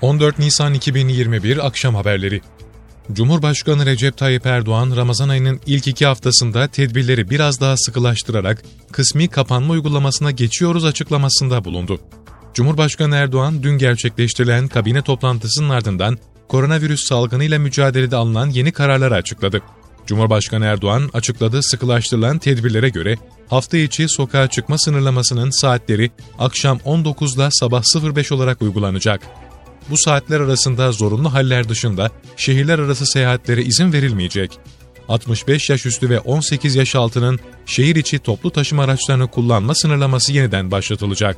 14 Nisan 2021 Akşam Haberleri Cumhurbaşkanı Recep Tayyip Erdoğan, Ramazan ayının ilk iki haftasında tedbirleri biraz daha sıkılaştırarak kısmi kapanma uygulamasına geçiyoruz açıklamasında bulundu. Cumhurbaşkanı Erdoğan, dün gerçekleştirilen kabine toplantısının ardından koronavirüs salgınıyla mücadelede alınan yeni kararları açıkladı. Cumhurbaşkanı Erdoğan açıkladığı sıkılaştırılan tedbirlere göre hafta içi sokağa çıkma sınırlamasının saatleri akşam 19 ile sabah 05 olarak uygulanacak. Bu saatler arasında zorunlu haller dışında şehirler arası seyahatlere izin verilmeyecek. 65 yaş üstü ve 18 yaş altının şehir içi toplu taşıma araçlarını kullanma sınırlaması yeniden başlatılacak.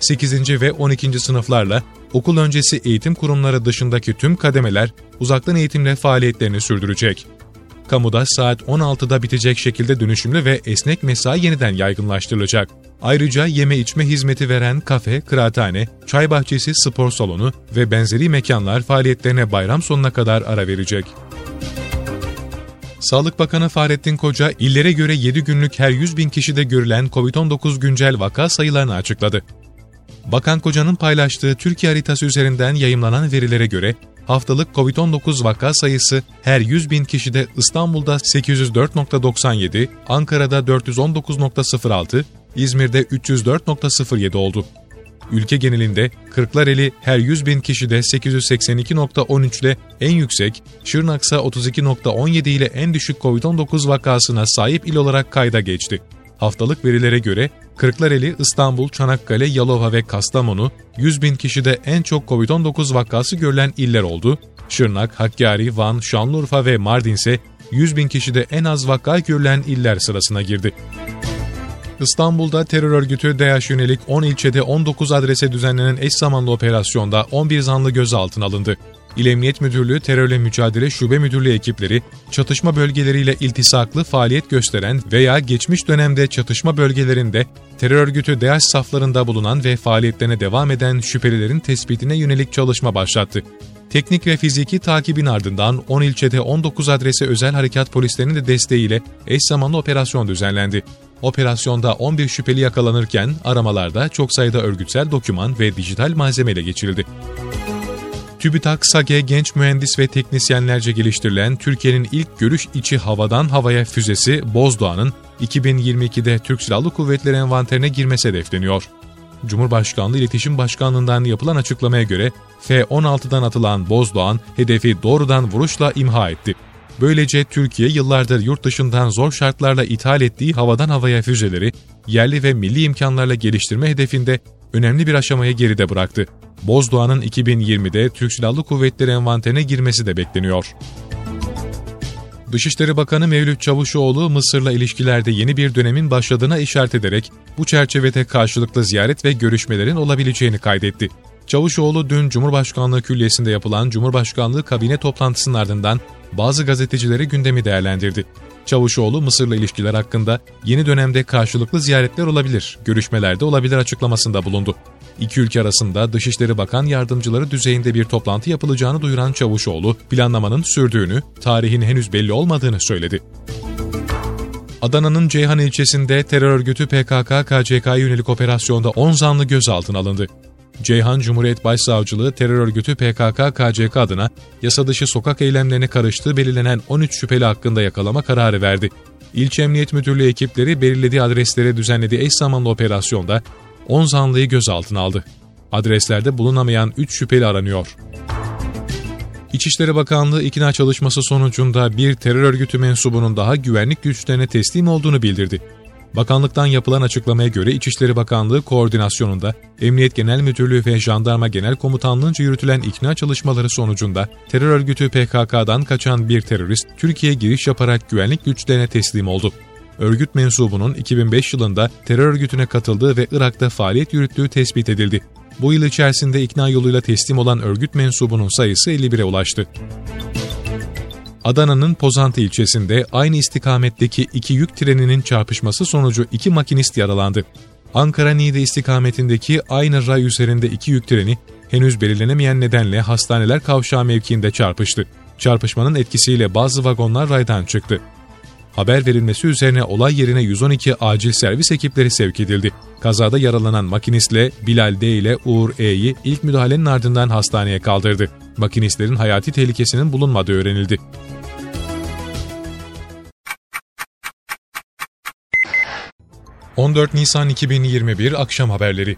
8. ve 12. sınıflarla okul öncesi eğitim kurumları dışındaki tüm kademeler uzaktan eğitimle faaliyetlerini sürdürecek. Kamuda saat 16'da bitecek şekilde dönüşümlü ve esnek mesai yeniden yaygınlaştırılacak. Ayrıca yeme içme hizmeti veren kafe, kıraathane, çay bahçesi, spor salonu ve benzeri mekanlar faaliyetlerine bayram sonuna kadar ara verecek. Sağlık Bakanı Fahrettin Koca, illere göre 7 günlük her 100 bin kişide görülen COVID-19 güncel vaka sayılarını açıkladı. Bakan Koca'nın paylaştığı Türkiye haritası üzerinden yayımlanan verilere göre haftalık COVID-19 vaka sayısı her 100 bin kişide İstanbul'da 804.97, Ankara'da 419.06, İzmir'de 304.07 oldu. Ülke genelinde Kırklareli her 100 bin kişide 882.13 ile en yüksek, Şırnaksa 32.17 ile en düşük COVID-19 vakasına sahip il olarak kayda geçti. Haftalık verilere göre Kırklareli, İstanbul, Çanakkale, Yalova ve Kastamonu 100 bin kişide en çok COVID-19 vakası görülen iller oldu. Şırnak, Hakkari, Van, Şanlıurfa ve Mardin ise 100 bin kişide en az vaka görülen iller sırasına girdi. İstanbul'da terör örgütü DAEŞ yönelik 10 ilçede 19 adrese düzenlenen eş zamanlı operasyonda 11 zanlı gözaltına alındı. İl Emniyet Müdürlüğü Terörle Mücadele Şube Müdürlüğü ekipleri, çatışma bölgeleriyle iltisaklı faaliyet gösteren veya geçmiş dönemde çatışma bölgelerinde terör örgütü DAEŞ saflarında bulunan ve faaliyetlerine devam eden şüphelilerin tespitine yönelik çalışma başlattı. Teknik ve fiziki takibin ardından 10 ilçede 19 adrese özel harekat polislerinin de desteğiyle eş zamanlı operasyon düzenlendi. Operasyonda 11 şüpheli yakalanırken aramalarda çok sayıda örgütsel doküman ve dijital malzemeyle geçirildi. TÜBİTAK SAGE genç mühendis ve teknisyenlerce geliştirilen Türkiye'nin ilk görüş içi havadan havaya füzesi Bozdoğan'ın 2022'de Türk Silahlı Kuvvetleri envanterine girmesi hedefleniyor. Cumhurbaşkanlığı İletişim Başkanlığı'ndan yapılan açıklamaya göre F-16'dan atılan Bozdoğan hedefi doğrudan vuruşla imha etti. Böylece Türkiye yıllardır yurt dışından zor şartlarla ithal ettiği havadan havaya füzeleri yerli ve milli imkanlarla geliştirme hedefinde önemli bir aşamaya geride bıraktı. Bozdoğan'ın 2020'de Türk Silahlı Kuvvetleri envanterine girmesi de bekleniyor. Dışişleri Bakanı Mevlüt Çavuşoğlu, Mısır'la ilişkilerde yeni bir dönemin başladığına işaret ederek bu çerçevede karşılıklı ziyaret ve görüşmelerin olabileceğini kaydetti. Çavuşoğlu dün Cumhurbaşkanlığı Külliyesi'nde yapılan Cumhurbaşkanlığı kabine toplantısının ardından bazı gazetecileri gündemi değerlendirdi. Çavuşoğlu Mısır'la ilişkiler hakkında yeni dönemde karşılıklı ziyaretler olabilir, görüşmelerde olabilir açıklamasında bulundu. İki ülke arasında Dışişleri Bakan Yardımcıları düzeyinde bir toplantı yapılacağını duyuran Çavuşoğlu, planlamanın sürdüğünü, tarihin henüz belli olmadığını söyledi. Adana'nın Ceyhan ilçesinde terör örgütü PKK-KCK'ya yönelik operasyonda 10 zanlı gözaltına alındı. Ceyhan Cumhuriyet Başsavcılığı terör örgütü PKK-KCK adına yasa dışı sokak eylemlerine karıştığı belirlenen 13 şüpheli hakkında yakalama kararı verdi. İlçe Emniyet Müdürlüğü ekipleri belirlediği adreslere düzenlediği eş zamanlı operasyonda 10 zanlıyı gözaltına aldı. Adreslerde bulunamayan 3 şüpheli aranıyor. İçişleri Bakanlığı ikna çalışması sonucunda bir terör örgütü mensubunun daha güvenlik güçlerine teslim olduğunu bildirdi. Bakanlıktan yapılan açıklamaya göre İçişleri Bakanlığı koordinasyonunda Emniyet Genel Müdürlüğü ve Jandarma Genel Komutanlığı'nca yürütülen ikna çalışmaları sonucunda terör örgütü PKK'dan kaçan bir terörist Türkiye'ye giriş yaparak güvenlik güçlerine teslim oldu. Örgüt mensubunun 2005 yılında terör örgütüne katıldığı ve Irak'ta faaliyet yürüttüğü tespit edildi. Bu yıl içerisinde ikna yoluyla teslim olan örgüt mensubunun sayısı 51'e ulaştı. Adana'nın Pozantı ilçesinde aynı istikametteki iki yük treninin çarpışması sonucu iki makinist yaralandı. Ankara-Niğde istikametindeki aynı ray üzerinde iki yük treni henüz belirlenemeyen nedenle hastaneler kavşağı mevkiinde çarpıştı. Çarpışmanın etkisiyle bazı vagonlar raydan çıktı. Haber verilmesi üzerine olay yerine 112 acil servis ekipleri sevk edildi. Kazada yaralanan makinistle Bilal D ile Uğur E'yi ilk müdahalenin ardından hastaneye kaldırdı. Makinistlerin hayati tehlikesinin bulunmadığı öğrenildi. 14 Nisan 2021 Akşam Haberleri